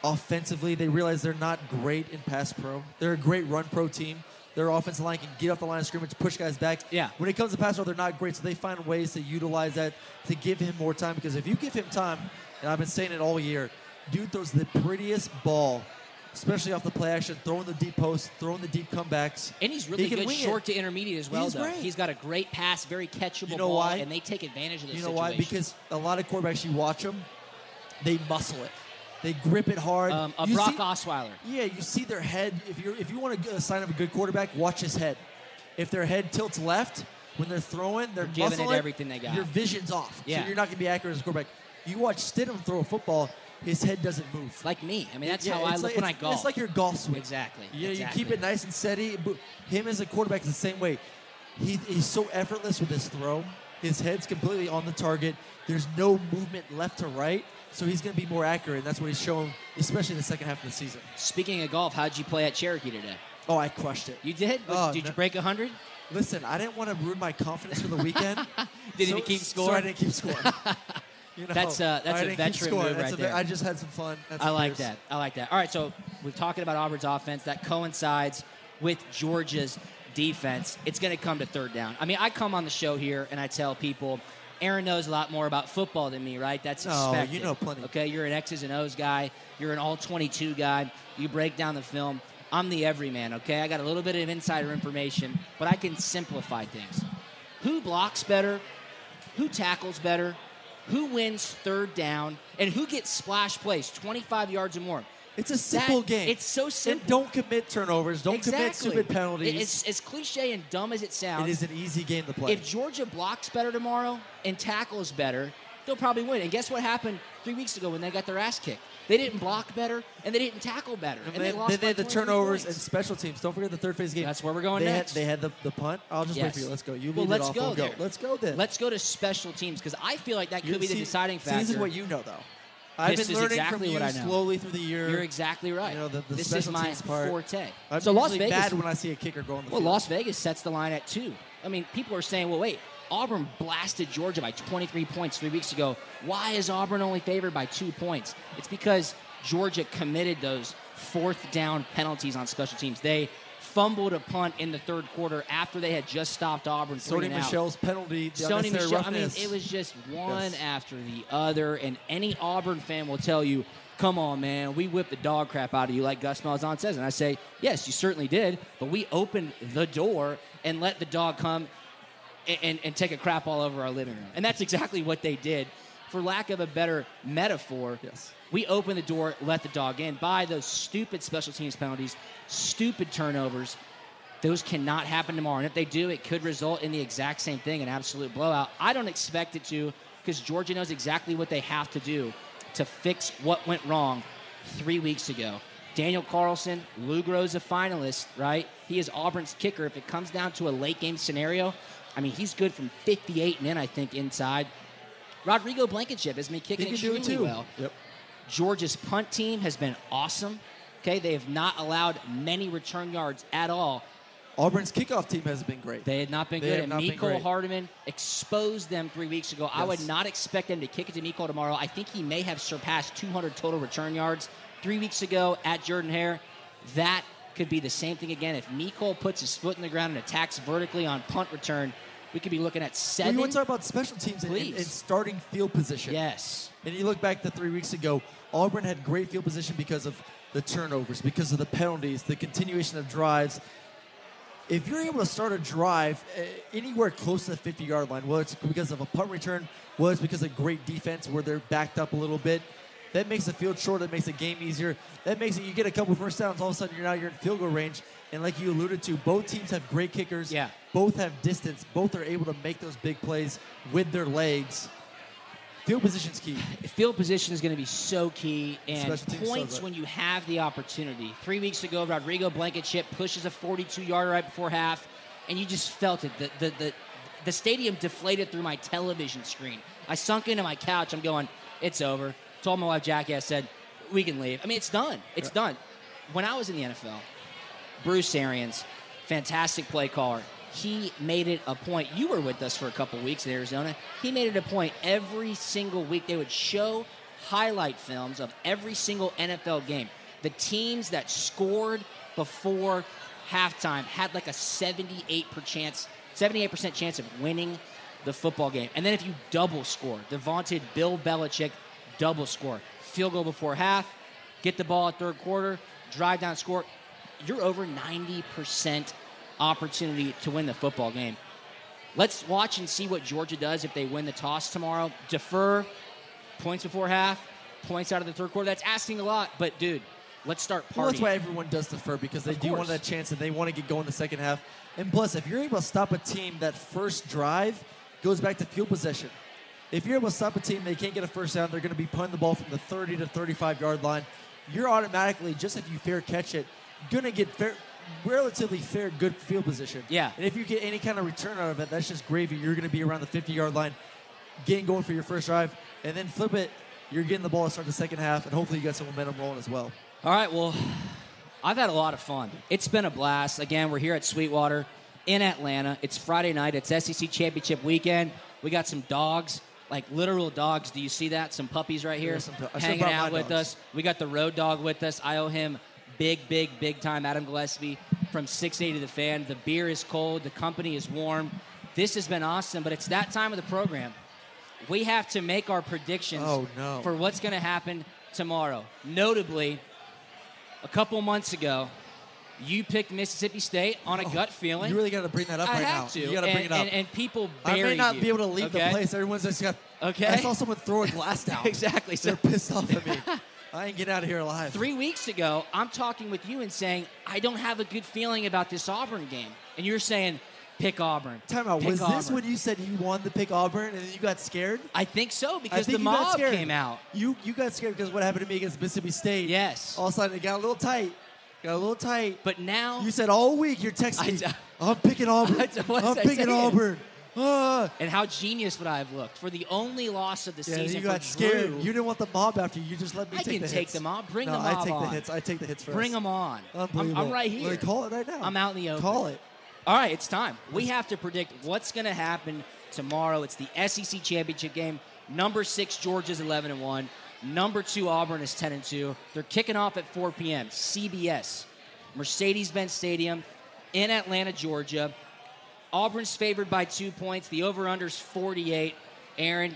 offensively, they realize they're not great in pass pro. They're a great run pro team. Their offensive line can get off the line of scrimmage, push guys back. Yeah. When it comes to pass pro, they're not great, so they find ways to utilize that to give him more time. Because if you give him time, and I've been saying it all year, dude throws the prettiest ball, especially off the play action, throwing the deep post, throwing the deep comebacks. And he's really He good wing it. short to intermediate as well, He's though. great. He's got a great pass, very catchable You know ball, why? and they take advantage of this. You know why? Because a lot of quarterbacks, you watch them, they muscle it. They grip it hard. Um, a You Brock see- Osweiler. Yeah, you see their head. If you if you want a sign of a good quarterback, watch his head. If their head tilts left when they're throwing, they're They're giving it everything they got. Your vision's off. Yeah. So you're not going to be accurate as a quarterback. You watch Stidham throw a football, his head doesn't move. Like me. I mean, that's Yeah, how I it's look when I golf. It's like your golf swing. Exactly. Yeah, exactly. you keep it nice and steady. But him as a quarterback is the same way. He, he's so effortless with his throw. His head's completely on the target. There's no movement left to right, so he's going to be more accurate. And that's what he's shown, especially in the second half of the season. Speaking of golf, how'd you play at Cherokee today? Oh, I crushed it. You did? Oh, did no- you break 100? Listen, I didn't want to ruin my confidence for the weekend. Didn't so, keep So score? I didn't keep score. You know, That's, uh, a, that's I a veteran move That's right a there. I just had some fun. Had I like that. I like that. All right, so we're talking about Auburn's offense. That coincides with Georgia's defense. It's going to come to third down. I mean, I come on the show here and I tell people, Aaron knows a lot more about football than me, right? That's expected. you know plenty. Okay, you're an X's and O's guy. You're an all 22 guy. You break down the film. I'm the everyman, okay? I got a little bit of insider information, but I can simplify things. Who blocks better? Who tackles better? Who wins third down? And who gets splash plays, 25 yards or more? It's a simple That- game. It's so simple. And don't commit turnovers. Don't commit stupid penalties. It's as cliche and dumb as it sounds. it is an easy game to play. If Georgia blocks better tomorrow and tackles better, they'll probably win. And guess what happened three weeks ago when they got their ass kicked? They didn't block better and they didn't tackle better. And, And they, they, lost then they had the turnovers points. and special teams. Don't forget the third phase game. That's where we're going they next. Had, they had the, the punt. I'll just wait for you. Let's go. You well, lead let's it off. go there. Let's go then. Let's go to special teams because I feel like that could You- be the see- deciding see, factor. This is what you know, though. I've This been learning exactly from what you I know. slowly through the year. You're exactly right. You know, the, the this special is my teams part. forte. I'm so Las Vegas. bad when I see a kicker go on the well, field. Las Vegas sets the line at two. I mean, people are saying, well, wait, Auburn blasted Georgia by 23 points three weeks ago. Why is Auburn only favored by two points? It's because Georgia committed those fourth down penalties on special teams. They fumbled a punt in the third quarter after they had just stopped Auburn. Sony and out. Michel's penalty. Sony Michel. I mean, it was just one Yes. after the other, and any Auburn fan will tell you, "Come on, man, we whipped the dog crap out of you," like Gus Malzahn says. And I say, "Yes, you certainly did, but we opened the door and let the dog come and, and, take a crap all over our living room." And that's exactly what they did. For lack of a better metaphor, Yes. we opened the door, let the dog in by those stupid special teams penalties, stupid turnovers. Those cannot happen tomorrow. And if they do, it could result in the exact same thing an absolute blowout. I don't expect it to because Georgia knows exactly what they have to do to fix what went wrong three weeks ago. Daniel Carlson, Lou Groza finalist, right? He is Auburn's kicker. If it comes down to a late game scenario, I mean, he's good from 58 and in, I think, inside. Rodrigo Blankenship has been kicking extremely too. well. Yep. Georgia's punt team has been awesome. Okay, they have not allowed many return yards at all. Auburn's kickoff team has been great. They had not been They good. And Miko. Hardman exposed them three weeks ago. I would not expect them to kick it to Miko tomorrow. I think he may have surpassed 200 total return yards three weeks ago at Jordan Hare. That could be the same thing again. If Miko puts his foot in the ground and attacks vertically on punt return, we could be looking at Well, seven. you want to talk about special teams and, and, and starting field position. yes. And you look back to three weeks ago, Auburn had great field position because of the turnovers, because of the penalties, the continuation of drives. If you're able to start a drive uh, anywhere close to the 50 yard line, whether it's because of a punt return, whether it's because of great defense where they're backed up a little bit, that makes the field short, that makes the game easier. That makes it you get a couple first downs, all of a sudden you're now you're in field goal range. And like you alluded to, both teams have great kickers. Yeah. Both have distance. Both are able to make those big plays with their legs. Field position's key. Field position is going to be so key, and so points when you have the opportunity. Three weeks ago, Rodrigo Blankenship pushes a 42-yarder right before half, and you just felt it. The, the, the, the stadium deflated through my television screen. I sunk into my couch. I'm going, it's over. Told my wife Jackie, I said, we can leave. I mean, it's done. It's done. When I was in the NFL, Bruce Arians, fantastic play caller. He made it a point. You were with us for a couple weeks in Arizona. He made it a point every single week. They would show highlight films of every single NFL game. The teams that scored before halftime had like a 78% chance, 78% chance of winning the football game. And then if you double score, the vaunted Bill Belichick double score, field goal before half, get the ball at third quarter, drive down, score, you're over 90% opportunity to win the football game. Let's watch and see what Georgia does if they win the toss tomorrow. Defer, points before half, points out of the third quarter. That's asking a lot, but dude, let's start partying. Well, that's why everyone does defer because they Of do want that chance and they want to get going the second half. And plus, if you're able to stop a team that first drive goes back to field possession. If you're able to stop a team, they can't get a first down. They're going to be punting the ball from the 30 to 35 yard line. You're automatically just if you fair catch it, going to get fair, relatively fair, good field position. Yeah. And if you get any kind of return out of it, that's just gravy. You're going to be around the 50 yard line, getting going for your first drive, and then flip it. You're getting the ball to start the second half, and hopefully you got some momentum rolling as well. All right, well, I've had a lot of fun. It's been a blast. Again, we're here at Sweetwater in Atlanta. It's Friday night. It's SEC Championship weekend. We got some dogs, like literal dogs. Do you see that? Some puppies right here some pu- I should've hanging out with dogs. us. We got the road dog with us. I owe him big, big, big time. Adam Gillespie from 680 to the fan. The beer is cold. The company is warm. This has been awesome, but it's that time of the program. We have to make our predictions Oh, no. for what's going to happen tomorrow. Notably, a couple months ago, you picked Mississippi State on a oh, gut feeling. You really got to bring that up I right have now. to. You got to bring it up. And, and people I may not you, be able to leave okay? the place. Everyone's just got. Okay. I saw someone throw a glass down. Exactly. So They're pissed off at me. I ain't getting out of here alive. three weeks ago, I'm talking with you and saying I don't have a good feeling about this Auburn game, and you're saying Pick Auburn. Time out. Pick Was this when you said you wanted to pick Auburn and then you got scared? I think so because think the mob scared. came out. You you got scared because what happened to me against Mississippi State. Yes. All of a sudden it got a little tight. Got a little tight. But now You said all week you're texting I me. I'm picking Auburn. I I'm picking saying? Auburn. Ah. and how genius would I have looked for the only loss of the Yeah, season you got scared. Drew, You didn't want the mob after you. You just let me I take can the take hits. the mob. Bring no, the I take on. the hits. I take the hits first. Bring them on. I'm, I'm right here. call it right now. I'm out in the open. Call it. All right, it's time. We have to predict what's going to happen tomorrow. It's the SEC championship game. Number six Georgia's 11 and one. Number two Auburn is 10 and two. They're kicking off at 4 p.m. CBS, Mercedes-Benz Stadium in Atlanta, Georgia. Auburn's favored by two points. The over/under's 48. Aaron,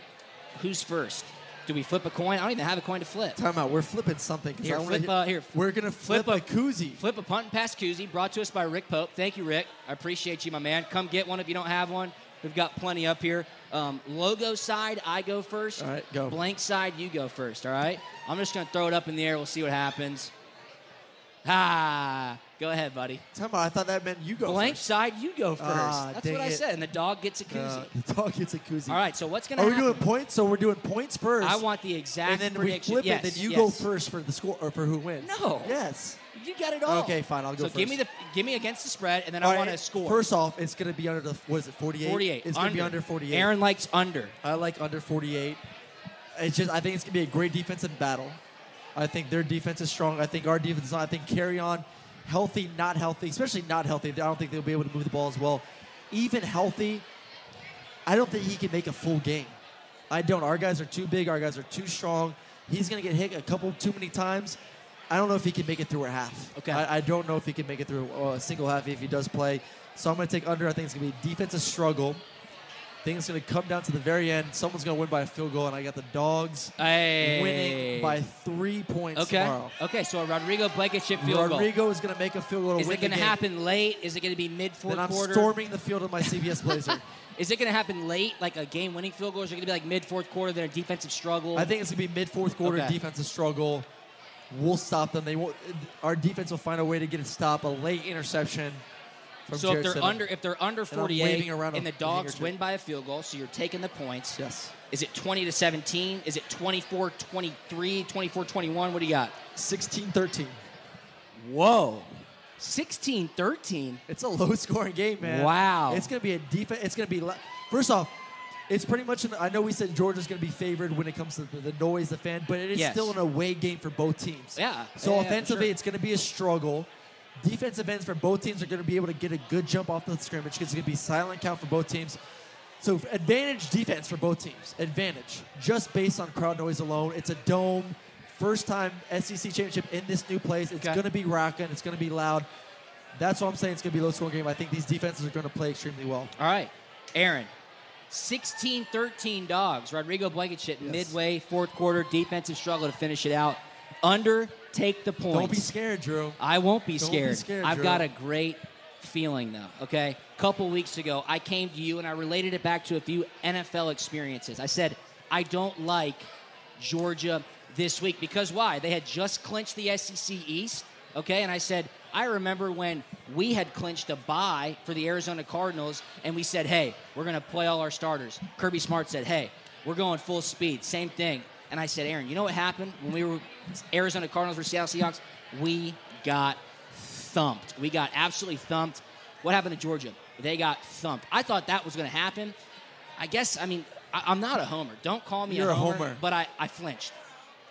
who's first? Do we flip a coin? I don't even have a coin to flip. Time out. We're flipping something. Here, I flip, uh, here. We're gonna flip, Flip a koozie. Flip a punt and pass koozie brought to us by Rick Pope. Thank you, Rick. I appreciate you, my man. Come get one if you don't have one. We've got plenty up here. Um, logo side, I go first. All right, go. Blank side, you go first. All right. I'm just gonna throw it up in the air. We'll see what happens. Ah, go ahead, buddy. Out. I thought that meant you go Blank first. side, you go first. Ah, That's dang what I it. said. And the dog gets a koozie. Uh, the dog gets a koozie. All right. So what's gonna happen? Are we happen? doing points? So we're doing points first. I want the exact and then prediction. we flip yes, it. Then you yes. go first for the score or for who wins. No. Yes. You got it all. Okay, fine. I'll go so first. give me the give me against the spread, and then All I right, want to score. First off, it's going to be under the what is it? 48. 48. It's going to be under 48. Aaron likes under. I like under 48. It's just I think it's going to be a great defensive battle. I think their defense is strong. I think our defense is not. I think Kerryon, healthy, not healthy, especially not healthy. I don't think they'll be able to move the ball as well. Even healthy, I don't think he can make a full game. I don't. Our guys are too big. Our guys are too strong. He's going to get hit a couple too many times. I don't know if he can make it through a half. Okay. I, I don't know if he can make it through a single half if he does play. So I'm going to take under. I think it's going to be a defensive struggle. I think it's going to come down to the very end. Someone's going to win by a field goal, and I got the dogs Hey. winning by three points Okay. tomorrow. Okay. So a Rodrigo Blankenship field goal. Rodrigo is going to make a field goal to Is it going to happen late? Is it going to be mid fourth Then I'm storming the field of my CBS Blazer. Is it going to happen late, like a game-winning field goal? Or is it going to be like mid fourth quarter, then a defensive struggle? I think it's going to be mid fourth quarter Okay. defensive struggle. We'll stop them. They won't. Our defense will find a way to get a stop. A late interception. From so if they're under, if they're under And 48, around and the dogs win by a field goal, so you're taking the points. Yes. Is it 20 to 17? Is it 24 23, 24 21? What do you got? 16-13. Whoa. 16 13. It's a low scoring game, man. Wow. It's going to be a defense. It's going to be. la- First off, it's pretty much. An, I know we said Georgia's going to be favored when it comes to the, the noise, the fan, but it is Yes. still an away game for both teams. Yeah. So Yeah, yeah, offensively, sure. it's going to be a struggle. Defensive ends for both teams are going to be able to get a good jump off the scrimmage because it's going to be silent count for both teams. So advantage defense for both teams. Advantage just based on crowd noise alone. It's a dome. First time SEC championship in this new place. It's Okay. going to be rocking. It's going to be loud. That's what I'm saying. It's going to be a low scoring game. I think these defenses are going to play extremely well. All right. Aaron. 16 13 dogs. Rodrigo Blankenship, Yes. midway, fourth quarter, defensive struggle to finish it out. Under, take the points. Don't be scared, Drew. I won't be Don't be scared. scared, I've Drew. got a great feeling though. Okay, a couple weeks ago, I came to you and I related it back to a few NFL experiences. I said I don't like Georgia this week because why? They had just clinched the SEC East. Okay, and I said I remember when we had clinched a bye for the Arizona Cardinals, and we said, "Hey, we're going to play all our starters." Kirby Smart said, "Hey, we're going full speed." Same thing. And I said, Aaron, you know what happened when we were Arizona Cardinals versus Seattle Seahawks? We got thumped. We got absolutely thumped. What happened to Georgia? They got thumped. I thought that was going to happen. I guess, I mean, I, I'm not a homer. Don't call me You're a a homer, homer. but I, I flinched.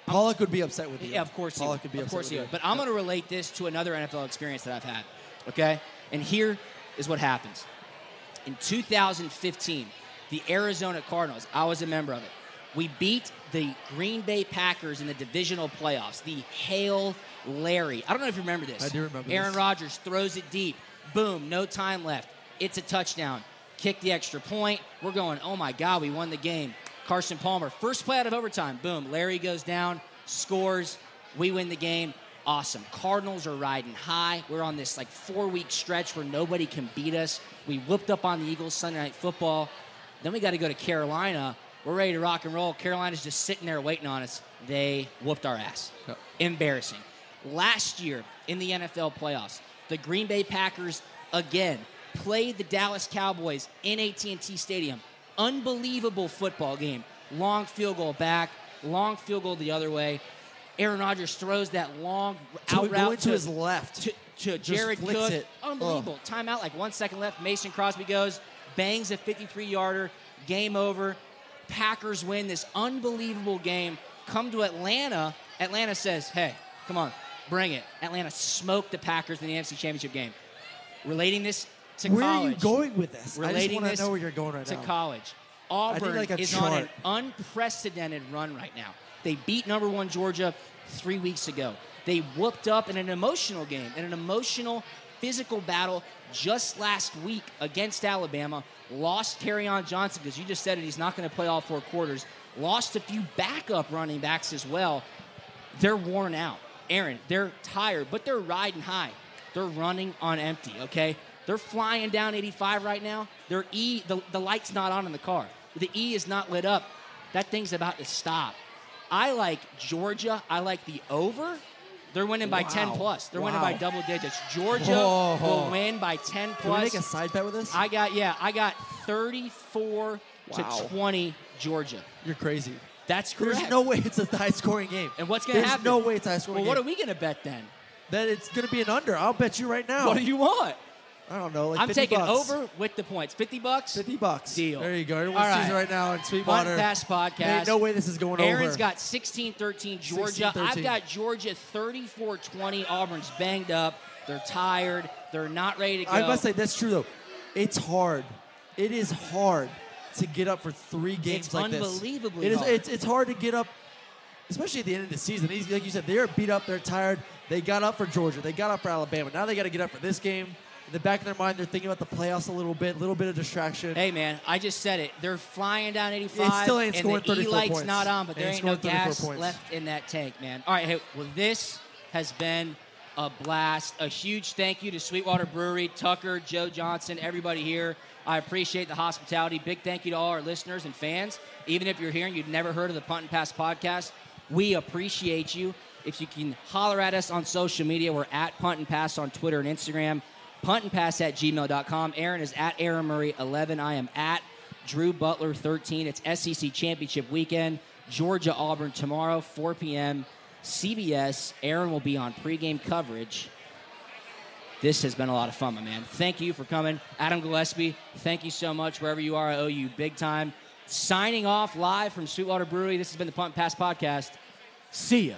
Pollack would be upset with you. Yeah, of course he Pollack would. would be Of upset course with he would. But I'm going to relate this to another NFL experience that I've had. Okay? And here is what happens. In 2015, the Arizona Cardinals, I was a member of it. We beat the Green Bay Packers in the divisional playoffs. The Hail Larry. I don't know if you remember this. I do remember Aaron this. Rodgers throws it deep. Boom, no time left. It's a touchdown. Kick the extra point. We're going, oh my God, we won the game. Carson Palmer, first play out of overtime. Boom, Larry goes down, scores. We win the game. Awesome. Cardinals are riding high. We're on this like four week stretch where nobody can beat us. We whooped up on the Eagles Sunday Night Football. Then we got to go to Carolina. We're ready to rock and roll. Carolina's just sitting there waiting on us. They whooped our ass. Yep. Embarrassing. Last year in the NFL playoffs, the Green Bay Packers again played the Dallas Cowboys in AT&T Stadium. Unbelievable football game. Long field goal back, long field goal the other way. Aaron Rodgers throws that long To- out going route to his left. to, to Jared flicks Cook. it. Unbelievable. Timeout, like one second left. Mason Crosby goes, bangs a 53 yarder. Game over. Packers win this unbelievable game. Come to Atlanta. Atlanta says, hey, come on, bring it. Atlanta smoked the Packers in the NFC Championship game. Relating this to Where college. Where are you going with this? I just Relating want to know where you're going right to now. college. Auburn like is on an unprecedented run right now. They beat number one Georgia three weeks ago. They whooped up in an emotional game, in an emotional, physical battle just last week against Alabama. Lost on Johnson because you just said it. He's not going to play all four quarters. Lost a few backup running backs as well. They're worn out. Aaron, they're tired, but they're riding high. They're running on empty, okay? They're flying down 85 right now. Their E, the, the light's not on in the car. The E is not lit up. That thing's about to stop. I like Georgia. I like the over. They're winning by 10 plus. They're winning by double digits. Georgia Whoa. will win by 10 Can we plus. make a side bet with this? I got, yeah, I got 34 Wow. to 20 Georgia. You're crazy. That's correct. There's no way it's a high scoring game. And what's going to There's happen? no way it's a high scoring game. Well, what are we going to bet then? That it's going to be an under. I'll bet you right now. What do you want? I don't know. Like I'm 50 taking bucks. over with the points. 50 bucks? 50 bucks. Deal. There you go. Everyone All sees it right. right now in Punt Sweetwater. Pass Podcast. Ain't no way this is going Aaron's over. Aaron's got 16-13 Georgia. 16-13. I've got Georgia 34-20. Auburn's banged up. They're tired. They're not ready to go. I must say that's true though. It's hard. It is hard to get up for three games It's like this. unbelievably It is. hard. It's, it's hard to get up, especially at the end of the season. These, like you said, they're beat up. They're tired. They got up for Georgia. They got up for Alabama. Now they got to get up for this game. In the back of their mind, they're thinking about the playoffs a little bit. A little bit of distraction. Hey man, I just said it. They're flying down 85. It still ain't and scoring the E 34 light's points. not on, but there Ain't ain't no scoring 34 gas points. left in that tank, man. All right, hey, well this has been a blast. A huge thank you to Sweetwater Brewery, Tucker, Joe Johnson, everybody here. I appreciate the hospitality. Big thank you to all our listeners and fans. Even if you're here and you've never heard of the Punt and Pass podcast, we appreciate you. If you can holler at us on social media, we're at Punt and Pass on Twitter and Instagram. Punt and pass at gmail.com. Aaron is at Aaron Murray 11. I am at Drew Butler 13. It's SEC Championship weekend. Georgia Auburn tomorrow, 4 p.m. CBS. Aaron will be on pregame coverage. This has been a lot of fun, my man. Thank you for coming. Adam Gillespie, thank you so much. Wherever you are, I owe you big time. Signing off live from Sweetwater Brewery. This has been the Punt Pass Podcast. See ya.